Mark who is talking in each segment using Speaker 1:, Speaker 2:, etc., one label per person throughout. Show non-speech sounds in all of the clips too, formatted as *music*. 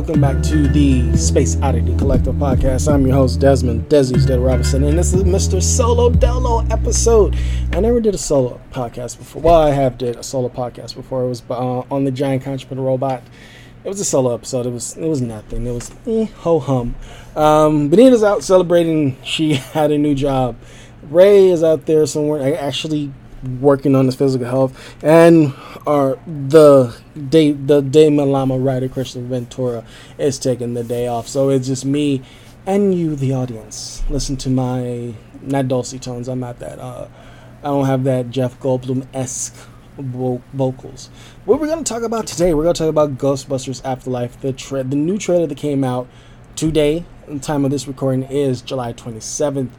Speaker 1: welcome back to the Space Oddity Collective podcast. I'm your host, Desmond, Desi's Dead Robinson, and this is Mr. Solo Dolo episode. I never did a solo podcast before. Well, I have did a solo podcast before. It was uh, on the Giant Contraband Robot. It was a solo episode. It was it was nothing. It was eh, ho hum. Um, Benita's out celebrating. She *laughs* had a new job. Ray is out there somewhere. I actually working on his physical health, and our the day the day Malama writer Christian Ventura is taking the day off. So it's just me and you, the audience. Listen to my not dulcet tones. I'm not that. Uh, I don't have that Jeff Goldblum esque vo- vocals. What we're gonna talk about today? We're gonna talk about Ghostbusters Afterlife, the tra- the new trailer that came out today. The time of this recording is July 27th.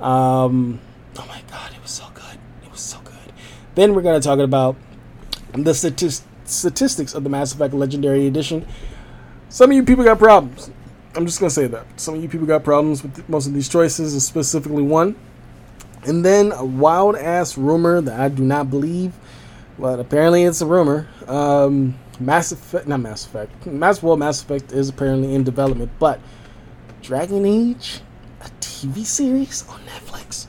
Speaker 1: Um, oh my god, it was so good. It was so good. Then we're gonna talk about the statist- statistics of the Mass Effect Legendary Edition. Some of you people got problems. I'm just gonna say that. Some of you people got problems with most of these choices, specifically one. And then a wild ass rumor that I do not believe, but apparently it's a rumor. Um, Mass Effect, not Mass Effect. Mass well, Mass Effect is apparently in development, but Dragon Age, a TV series on Netflix.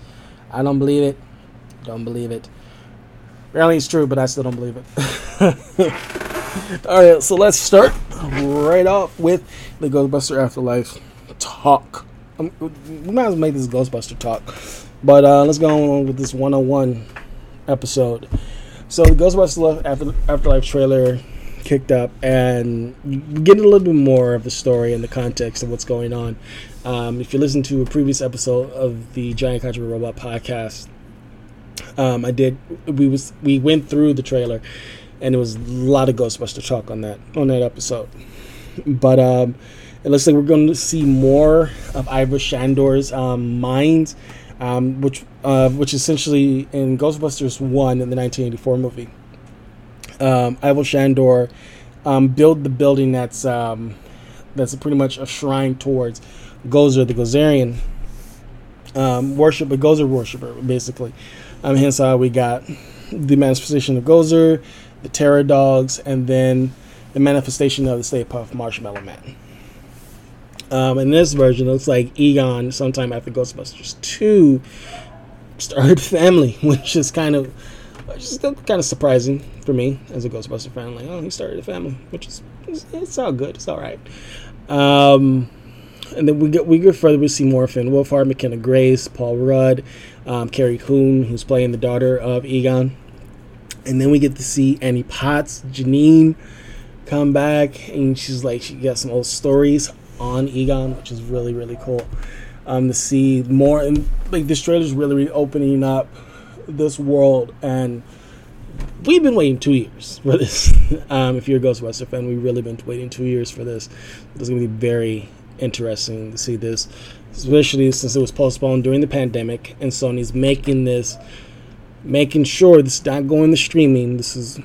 Speaker 1: I don't believe it. Don't believe it. Apparently it's true, but I still don't believe it. *laughs* All right, so let's start right off with the Ghostbuster Afterlife talk. Um, we might as well make this Ghostbuster talk, but uh, let's go on with this 101 episode. So the Ghostbuster After- Afterlife trailer kicked up, and you get a little bit more of the story and the context of what's going on. Um, if you listen to a previous episode of the Giant Country Robot podcast, um, I did. We was we went through the trailer, and it was a lot of Ghostbuster talk on that on that episode. But um, it looks like we're going to see more of Ivor Shandor's um, mind, um, which uh, which essentially in Ghostbusters one in the 1984 movie. Um, Ivor Shandor um, built the building that's um, that's pretty much a shrine towards Gozer the Gozerian um, worship, a Gozer worshiper, basically. Um, hence how we got the manifestation of Gozer, the Terror Dogs, and then the manifestation of the Stay Puft Marshmallow Man. Um, in this version, it looks like Egon, sometime after Ghostbusters 2, started a *laughs* family, *laughs* which is kind of still kind of surprising for me as a Ghostbuster fan. Like, oh, he started a family, which is it's, it's all good, it's all right. Um, and then we get we get further. We see more Finn Wolfhard, McKenna Grace, Paul Rudd, um, Carrie Coon, who's playing the daughter of Egon, and then we get to see Annie Potts, Janine, come back, and she's like she got some old stories on Egon, which is really really cool. Um, to see more and like this trailer's really, really opening up this world and we've been waiting two years for this. *laughs* Um, if you're a Ghostbuster fan, we've really been waiting two years for this. It's going to be very interesting to see this, especially since it was postponed during the pandemic, and Sony's making this, making sure this is not going to streaming. This is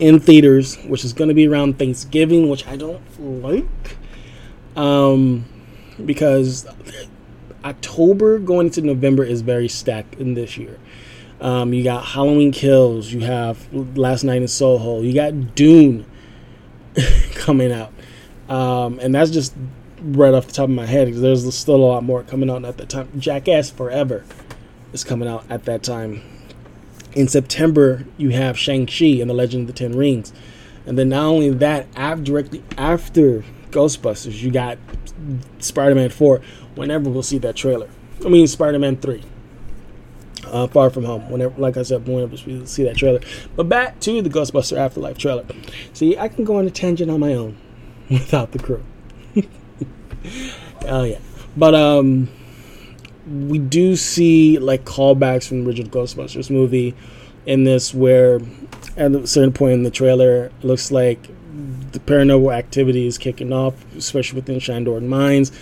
Speaker 1: in theaters, which is going to be around Thanksgiving, which I don't like, um, because October going into November is very stacked in this year. Um, you got Halloween Kills. You have Last Night in Soho. You got Dune *laughs* coming out, um, and that's just right off the top of my head because there's still a lot more coming out at that time. Jackass Forever is coming out at that time. In September, you have Shang Chi and the Legend of the Ten Rings, and then not only that, after, directly after Ghostbusters, you got Spider-Man Four. Whenever we'll see that trailer, I mean Spider-Man Three uh, Far From Home. Whenever, like I said, whenever we see that trailer. But back to the Ghostbuster Afterlife trailer. See, I can go on a tangent on my own *laughs* without the crew. Oh yeah, but um, we do see like callbacks from the original Ghostbusters movie in this, where at a certain point in the trailer, it looks like the paranormal activity is kicking off, especially within Shandor Mines.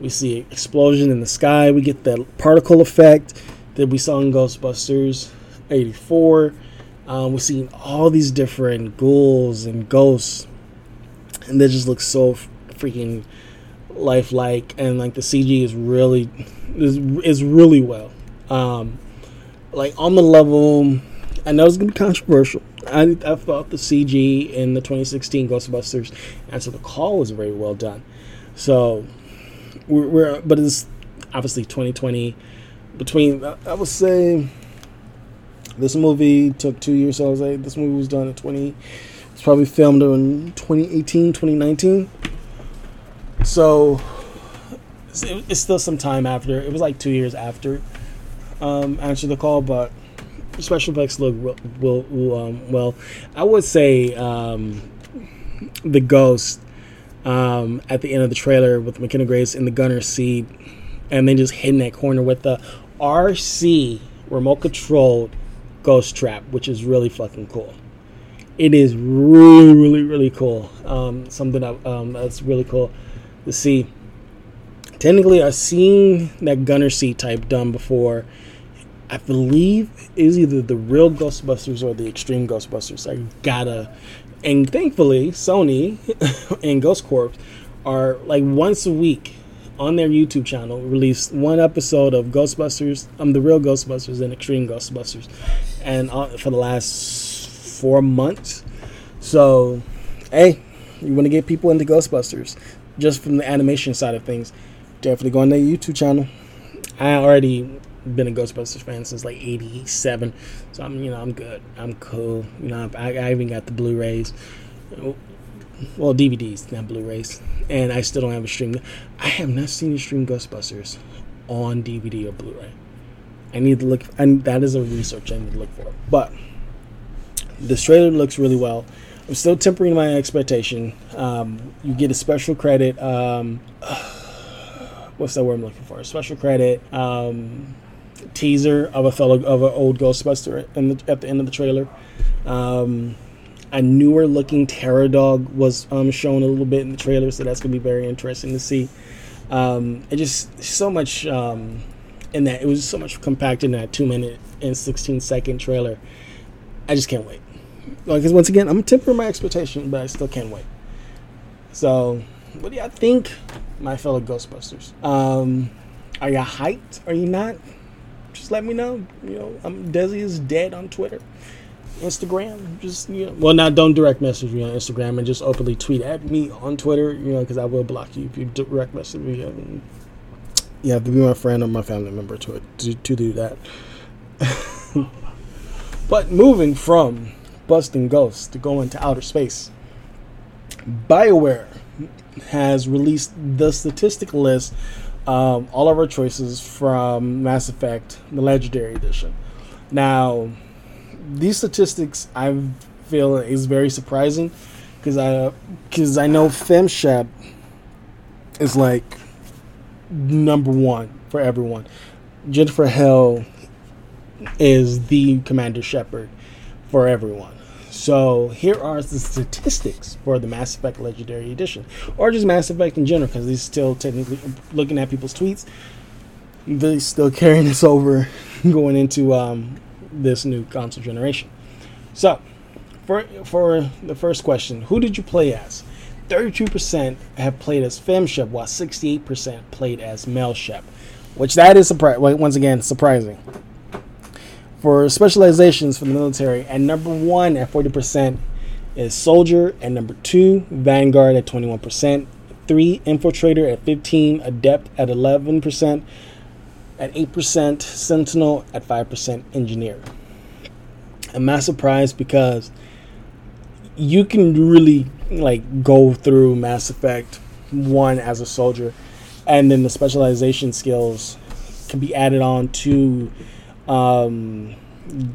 Speaker 1: We see explosion in the sky. We get that particle effect that we saw in Ghostbusters 84. Um, we're seeing all these different ghouls and ghosts, and they just look so freaking lifelike. And like the CG is really is, is really well. Um, like on the level I know it's gonna be controversial. I, I thought the CG in the 2016 Ghostbusters Answer the Call was very well done. So we're, we're but it's obviously 2020. Between I would say this movie took two years. So I was like, this movie was done in 20. It's probably filmed in 2018, 2019. So it's still some time after. It was like two years after um, Answer the Call, but special effects look will, will um, well. I would say um, the ghost um, at the end of the trailer with McKenna Grace in the gunner seat, and then just hitting that corner with the RC remote controlled ghost trap, which is really fucking cool. It is really, really, really cool. Um, something that, um, that's really cool see. Technically, I've seen that gunner seat type done before. I believe is either the real Ghostbusters or the Extreme Ghostbusters. I gotta, and thankfully, Sony *laughs* and Ghost Corps are like once a week on their YouTube channel release one episode of Ghostbusters, um, the real Ghostbusters and Extreme Ghostbusters, and uh, for the last four months. So, hey, you want to get people into Ghostbusters just from the animation side of things? Definitely go on their YouTube channel. I already been a Ghostbusters fan since like '87, so I'm you know I'm good. I'm cool. You know I, I even got the Blu-rays well DVDs, not Blu-rays, and I still don't have a stream. I have not seen a stream Ghostbusters on DVD or Blu-ray. I need to look, and that is a research I need to look for. But the trailer looks really well. I'm still tempering my expectation. Um, you get a special credit. Um, *sighs* what's that word I'm looking for? A special credit um, teaser of a fellow of an old Ghostbuster the, at the end of the trailer. Um, a newer looking Terror Dog was um, shown a little bit in the trailer, so that's gonna be very interesting to see. Um, it just so much in that it was so much compacted in that two minute and sixteen second trailer. I just can't wait. Because once again, I'm tempering my expectation, but I still can't wait. So, what do y'all think, my fellow Ghostbusters? Um, are you hyped? Are you not? Just let me know. You know, I'm Desi is dead on Twitter. Instagram. Just you know, well, now don't direct message me on Instagram and just openly tweet at me on Twitter. You know, because I will block you if you direct message me. And you have to be my friend or my family member to to, to do that. *laughs* but moving from busting ghosts to go into outer space, Bioware has released the statistic list. Um, all of our choices from Mass Effect, the Legendary Edition. Now, these statistics I feel is very surprising because I because I know FemShep is like number one for everyone. Jennifer Hale is the Commander Shepard for everyone. So here are the statistics for the Mass Effect Legendary Edition, or just Mass Effect in general, because he's still technically looking at people's tweets. They're still carrying this over, *laughs* going into um, this new console generation. So, for for the first question, who did you play as? 32% have played as FemShep, while 68% played as male Shep, which that is surprising. Once again, surprising. For specializations for the military, and number one at 40% is Soldier, and number two, Vanguard at 21%, three, Infiltrator at 15, Adept at 11%, at 8%, Sentinel at 5%, Engineer. I'm not surprised because you can really like go through Mass Effect 1 as a soldier and then the specialization skills can be added on to um,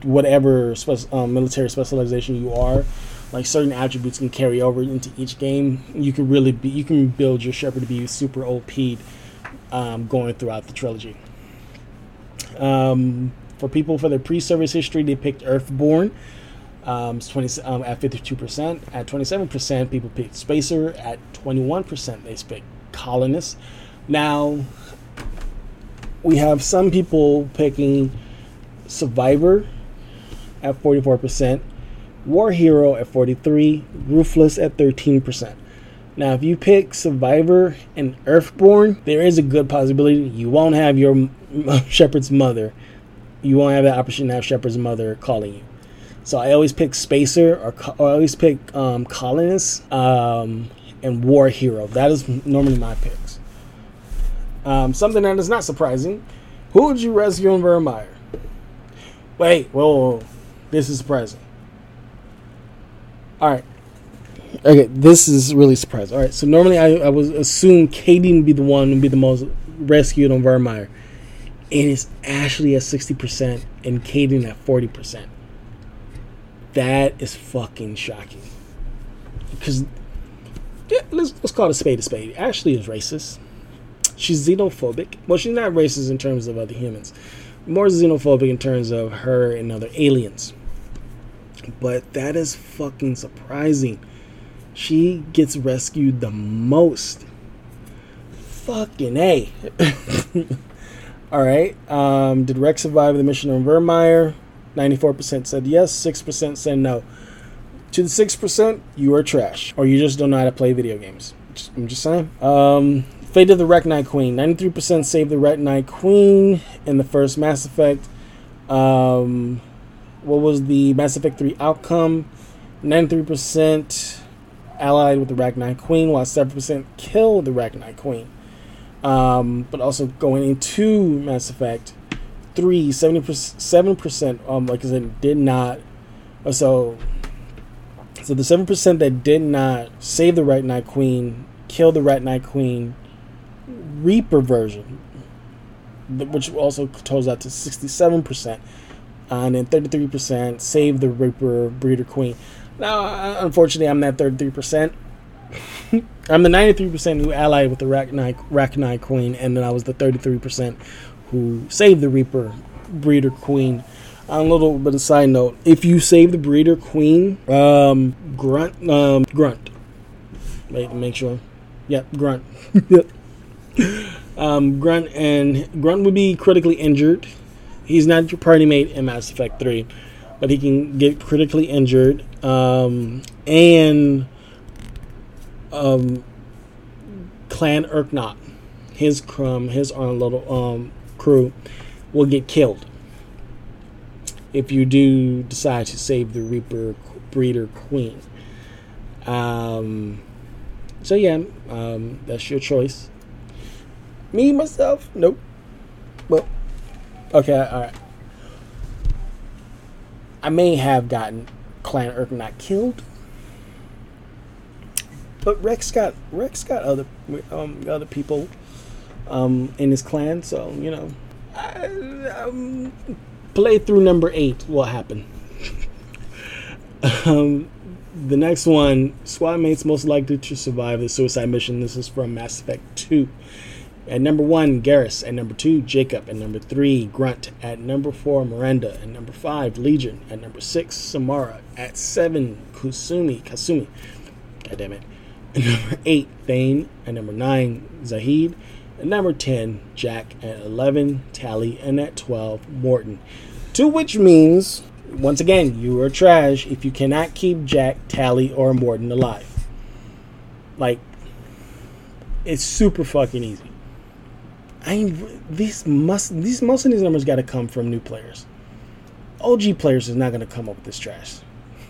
Speaker 1: whatever spe- um, military specialization you are like certain attributes can carry over into each game you can really be you can build your Shepard to be super op um, going throughout the trilogy um, for people for their pre-service history, they picked Earthborn. Um, 20, um, at 52%. At 27%, people picked Spacer. At 21%, they picked Colonist. Now, we have some people picking Survivor at 44%, War Hero at 43, Ruthless at 13%. Now, if you pick Survivor and Earthborn, there is a good possibility you won't have your *laughs* Shepard's mother. You won't have the opportunity to have Shepard's mother calling you. So I always pick Spacer or, or I always pick um, Colonist um, and War Hero. That is normally my picks. Um, something that is not surprising. Who would you rescue in Virmire? Wait, whoa, whoa, whoa. This is surprising. All right. Okay, this is really surprising. All right, so normally I, I would assume Katie would be the one would be the most rescued on Virmire. It is Ashley at 60% and Kaidan at 40%. That is fucking shocking. Because, yeah, let's, let's call it a spade a spade. Ashley is racist. She's xenophobic. Well, she's not racist in terms of other humans, more xenophobic in terms of her and other aliens. But that is fucking surprising. She gets rescued the most. Fucking A. *laughs* All right. Um, did Rex survive the mission on Virmire? 94% said yes, 6% said no. To the 6%, you are trash. Or you just don't know how to play video games. I'm just saying. Um, Fate of the Rachni Queen. 93% saved the Rachni Queen in the first Mass Effect. Um, what was the Mass Effect 3 outcome? 93% allied with the Rachni Queen, while 7% killed the Rachni Queen. Um, but also going into Mass Effect 3, 70%, 7%, um, like I said, did not. Uh, so, so the 7% that did not save the Rachni Queen, kill the Rachni Queen, Reaper version, which also totals out to 67%. Uh, and then 33% save the Reaper Breeder Queen. Now, uh, unfortunately, I'm that 33%. *laughs* I'm the 93% who allied with the Rachni Queen, and then I was the 33% who saved the Reaper Breeder Queen. On a little bit of side note, if you save the Breeder Queen, um, Grunt, um, Grunt. Wait, make sure. Yep, Grunt. *laughs* Um, Grunt and Grunt would be critically injured. He's not your party mate in Mass Effect 3, but he can get critically injured. Um, and um, Clan Urdnot, his crumb, his little um, crew, will get killed if you do decide to save the Reaper Breeder Queen. Um, so yeah, um, that's your choice. Me myself, nope. Well, okay, all right. I may have gotten Clan Urdnot killed, but Rex got Rex got other um, other people um, in his clan, so you know, I, um, playthrough number eight will happen. *laughs* um, the next one, squad mates most likely to survive the suicide mission. This is from Mass Effect Two. At number one, Garrus. At number two, Jacob. At number three, Grunt. At number four, Miranda. At number five, Legion. At number six, Samara. At seven, Kusumi. Kasumi. God damn it. *laughs* At number eight, Thane. At number nine, Zaeed. At number 10, Jack. At 11, Tali. And at 12, Mordin. To which means, once again, you are trash if you cannot keep Jack, Tali, or Mordin alive. Like, it's super fucking easy. I mean these must these most of these numbers got to come from new players. OG players is not going to come up with this trash.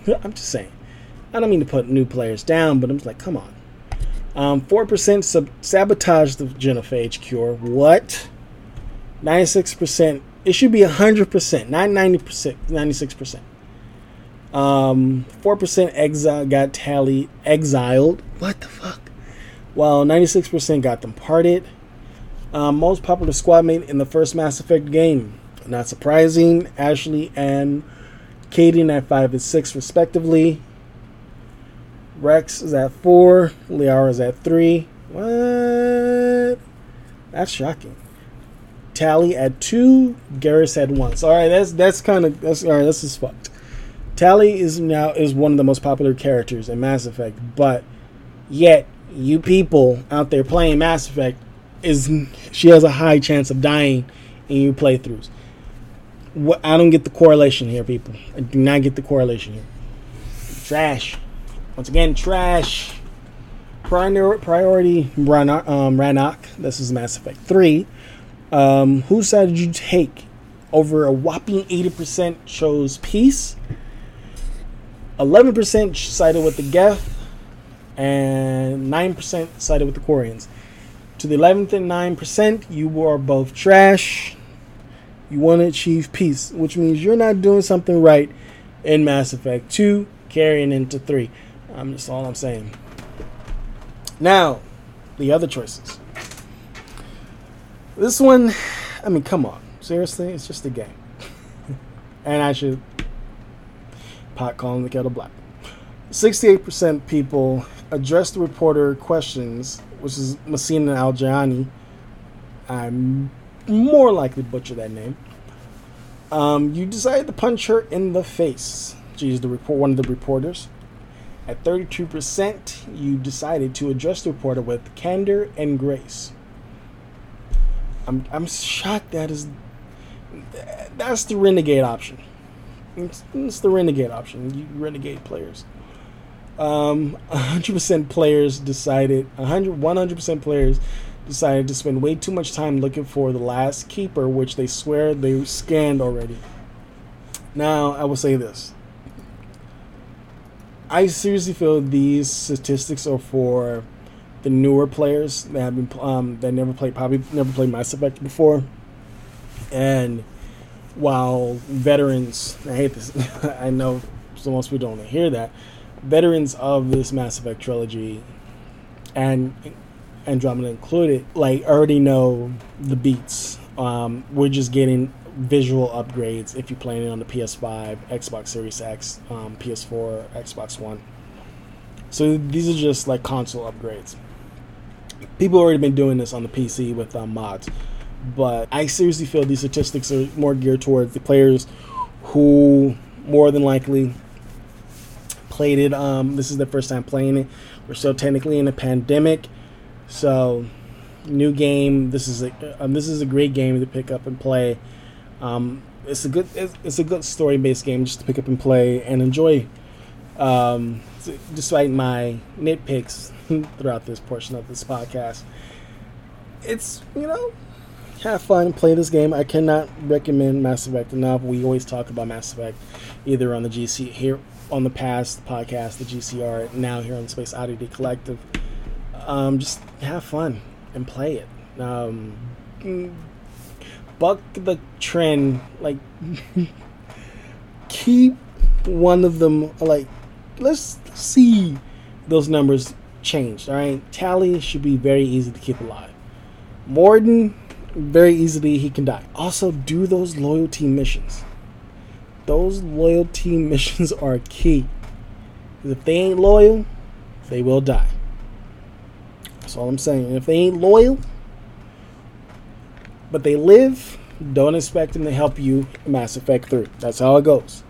Speaker 1: *laughs* I'm just saying. I don't mean to put new players down, but I'm just like, come on. Um, 4% sub- sabotage the genophage cure. What? 96%. It should be 100%, not 90%, 96%. Um, 4% exile got Tali exiled. What the fuck? Well, 96% got them parted. Um, most popular squad mate in the first Mass Effect game. Not surprising, Ashley and Katie at 5 and 6 respectively. Rex is at 4, Liara is at 3. What? That's shocking. Tali at 2, Garrus at 1. So, alright, that's that's kind of that's alright, this is fucked. Tali is now is one of the most popular characters in Mass Effect, but yet you people out there playing Mass Effect is she has a high chance of dying in your playthroughs. What I don't get the correlation here, people. I do not get the correlation here. Trash. Once again, trash. Priority Rannoch. Um, Rannoch. This is Mass Effect 3. Um, whose side did you take? Over a whopping 80% chose peace. 11% sided with the Geth, and 9% sided with the Quarians. To the 11th and 9%, you are both trash. You want to achieve peace, which means you're not doing something right in Mass Effect 2, carrying into 3. I'm just all I'm saying. Now, the other choices. This one, I mean, come on. Seriously, it's just a game. *laughs* and I should pot calling the kettle black. 68% people address the reporter questions, which is Messina Aljani. I'm more likely to butcher that name. Um, you decided to punch her in the face. She's the report, one of the reporters. At 32%, you decided to address the reporter with candor and grace. I'm, I'm shocked that is that's the renegade option. It's, it's the renegade option. You renegade players. Um, *laughs* 100% players decided 100 100% players decided to spend way too much time looking for the last keeper, which they swear they scanned already. Now, I will say this. I seriously feel these statistics are for the newer players that have been um, that never played probably never played Mass Effect before, and while veterans, I hate this, *laughs* I know most people don't want to hear that. Veterans of this Mass Effect trilogy, and Andromeda included, like already know the beats. Um, we're just getting visual upgrades if you're playing it on the PS5, Xbox Series X, um, PS4, Xbox One. So these are just like console upgrades. People already been doing this on the PC with um, mods but I seriously feel these statistics are more geared towards the players who more than likely played it. Um, this is the first time playing it. We're still technically in a pandemic, so new game. This is a um, this is a great game to pick up and play. Um, it's a good it's, it's a good story based game just to pick up and play and enjoy. Um, despite my nitpicks *laughs* throughout this portion of this podcast, it's you know have fun, play this game. I cannot recommend Mass Effect enough. We always talk about Mass Effect either on the GC here on the past podcast, the GCR, now here on Space Oddity Collective. Um, just have fun and play it. Um, buck the trend, like *laughs* keep one of them like let's see those numbers change. All right, Tali should be very easy to keep alive. Mordin, very easily he can die. Also, do those loyalty missions. Those loyalty *laughs* missions are key. If they ain't loyal, they will die. That's all I'm saying. if they ain't loyal, but they live, don't expect them to help you Mass Effect 3. That's how it goes.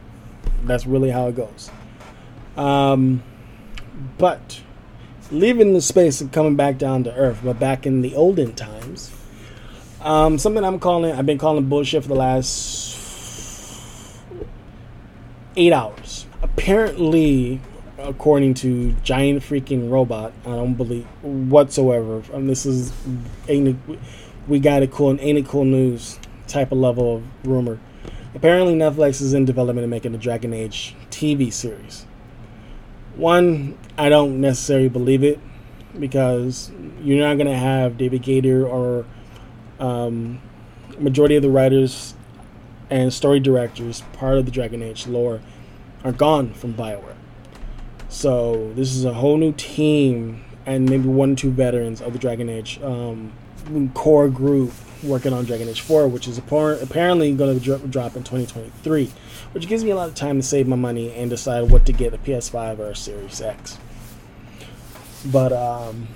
Speaker 1: That's really how it goes. Um, but leaving the space and coming back down to Earth, but back in the olden times, um, something I'm calling, I've been calling bullshit for the last eight hours. Apparently, according to Giant Freaking Robot, I don't believe whatsoever. And this is ain't it, we got it cool and ain't it cool news type of level of rumor. Apparently, Netflix is in development of making a Dragon Age TV series. One, I don't necessarily believe it because you're not gonna have David Gaider or um, majority of the writers and story directors part of the Dragon Age lore are gone from Bioware. So this is a whole new team and maybe one or two veterans of the Dragon Age um, core group working on Dragon Age 4, which is apparently going to drop in 2023, which gives me a lot of time to save my money and decide what to get a PS5 or a Series X. But um,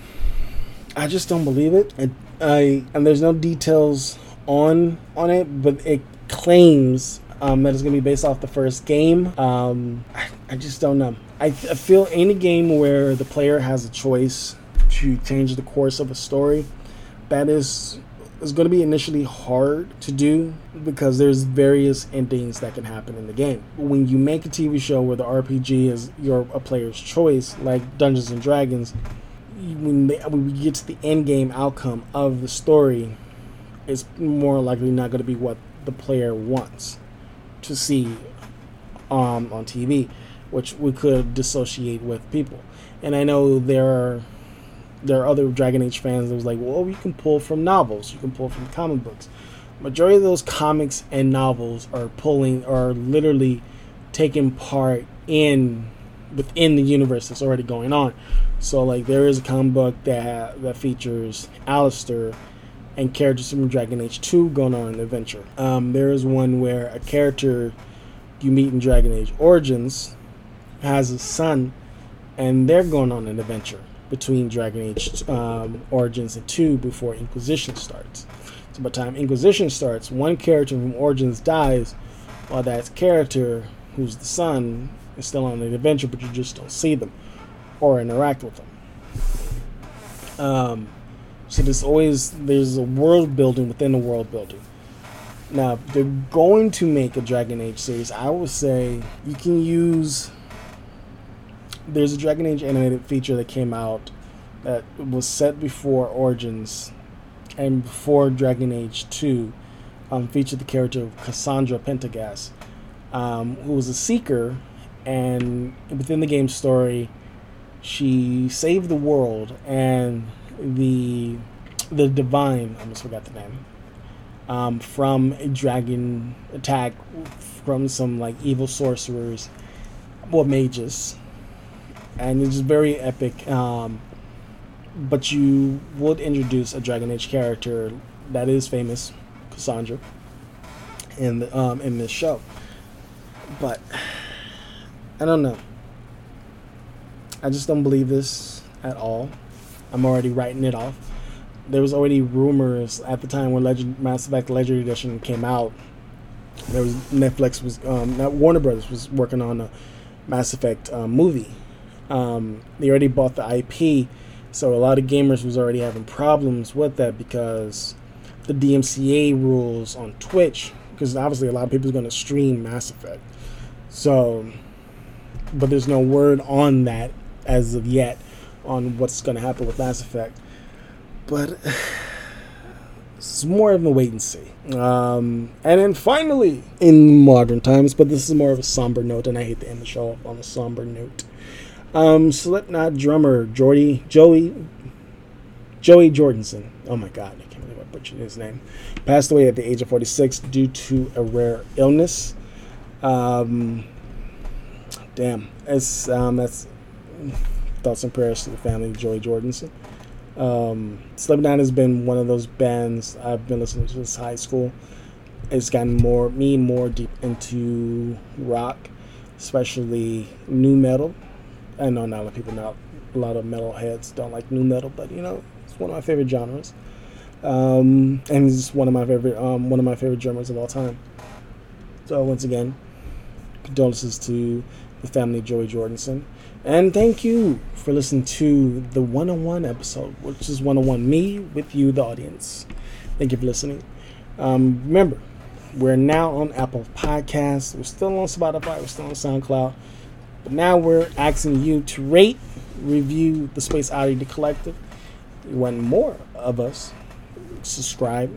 Speaker 1: I just don't believe it. And I and there's no details on on it, but it claims um, that it's gonna be based off the first game. Um, I, I just don't know. I, I feel any game where the player has a choice to change the course of a story, that is is going to be initially hard to do because there's various endings that can happen in the game. When you make a TV show where the RPG is your a player's choice, like Dungeons and Dragons, when, they, when we get to the end game outcome of the story, it's more likely not going to be what the player wants to see um, on TV. which we could dissociate with people. And I know there are there are other Dragon Age fans that was like, well, you can pull from novels, you can pull from comic books. Majority of those comics and novels are pulling, are literally taking part in within the universe that's already going on. So like there is a comic book that that features Alistair and characters from Dragon Age 2 going on an adventure. Um, there is one where a character you meet in Dragon Age Origins has a son and they're going on an adventure between Dragon Age um, Origins and 2 before Inquisition starts. So by the time Inquisition starts, one character from Origins dies, while that character, who's the son, is still on an adventure, but you just don't see them or interact with them. Um, so there's always there's a world building within the world building. Now, they're going to make a Dragon Age series, I would say you can use there's a Dragon Age animated feature that came out that was set before Origins and before Dragon Age 2 um, featured the character of Cassandra Pentaghast, um, who was a seeker, and within the game story, she saved the world, and the the divine, I almost forgot the name, um, from a dragon attack from some like evil sorcerers or mages and it's very epic. Um, but you would introduce a Dragon Age character that is famous, Cassandra, in the, um, in this show. But I don't know. I just don't believe this at all. I'm already writing it off. There was already rumors at the time when Legend Mass Effect Legendary Edition came out. There was Netflix was um, Warner Brothers was working on a Mass Effect uh, movie um, they already bought the IP, so a lot of gamers was already having problems with that because the DMCA rules on Twitch, because obviously a lot of people are going to stream Mass Effect. So, but there's no word on that as of yet on what's going to happen with Mass Effect. But it's more of a wait and see. Um, and then finally, in modern times, but this is more of a somber note, and I hate to end the show on a somber note. Um, Slipknot drummer Jordy Joey Joey Jordison. Oh my God, I can't believe I butchered his name. Passed away at the age of 46 due to a rare illness. Um, damn, it's um, that's thoughts and prayers to the family of Joey Jordison. Um, Slipknot has been one of those bands I've been listening to since high school. It's gotten more me more deep into rock, especially new metal. I know not a lot of people, not a lot of metal heads don't like new metal, but you know, it's one of my favorite genres. Um, and he's one of my favorite, um, one of my favorite drummers of all time. So once again, condolences to the family of Joey Jordison. And thank you for listening to the one on one episode, which is one on one me with you, the audience. Thank you for listening. Um, remember, we're now on Apple Podcasts. We're still on Spotify. We're still on SoundCloud. But now we're asking you to rate, review the Space Oddity Collective. You want more of us, subscribe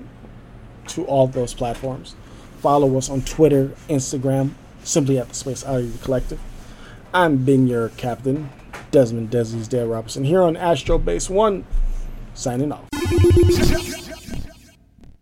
Speaker 1: to all those platforms. Follow us on Twitter, Instagram, simply at the Space Oddity Collective. I'm Ben, your captain, Desmond Desi's Dale Robinson, here on Astro Base One, signing off.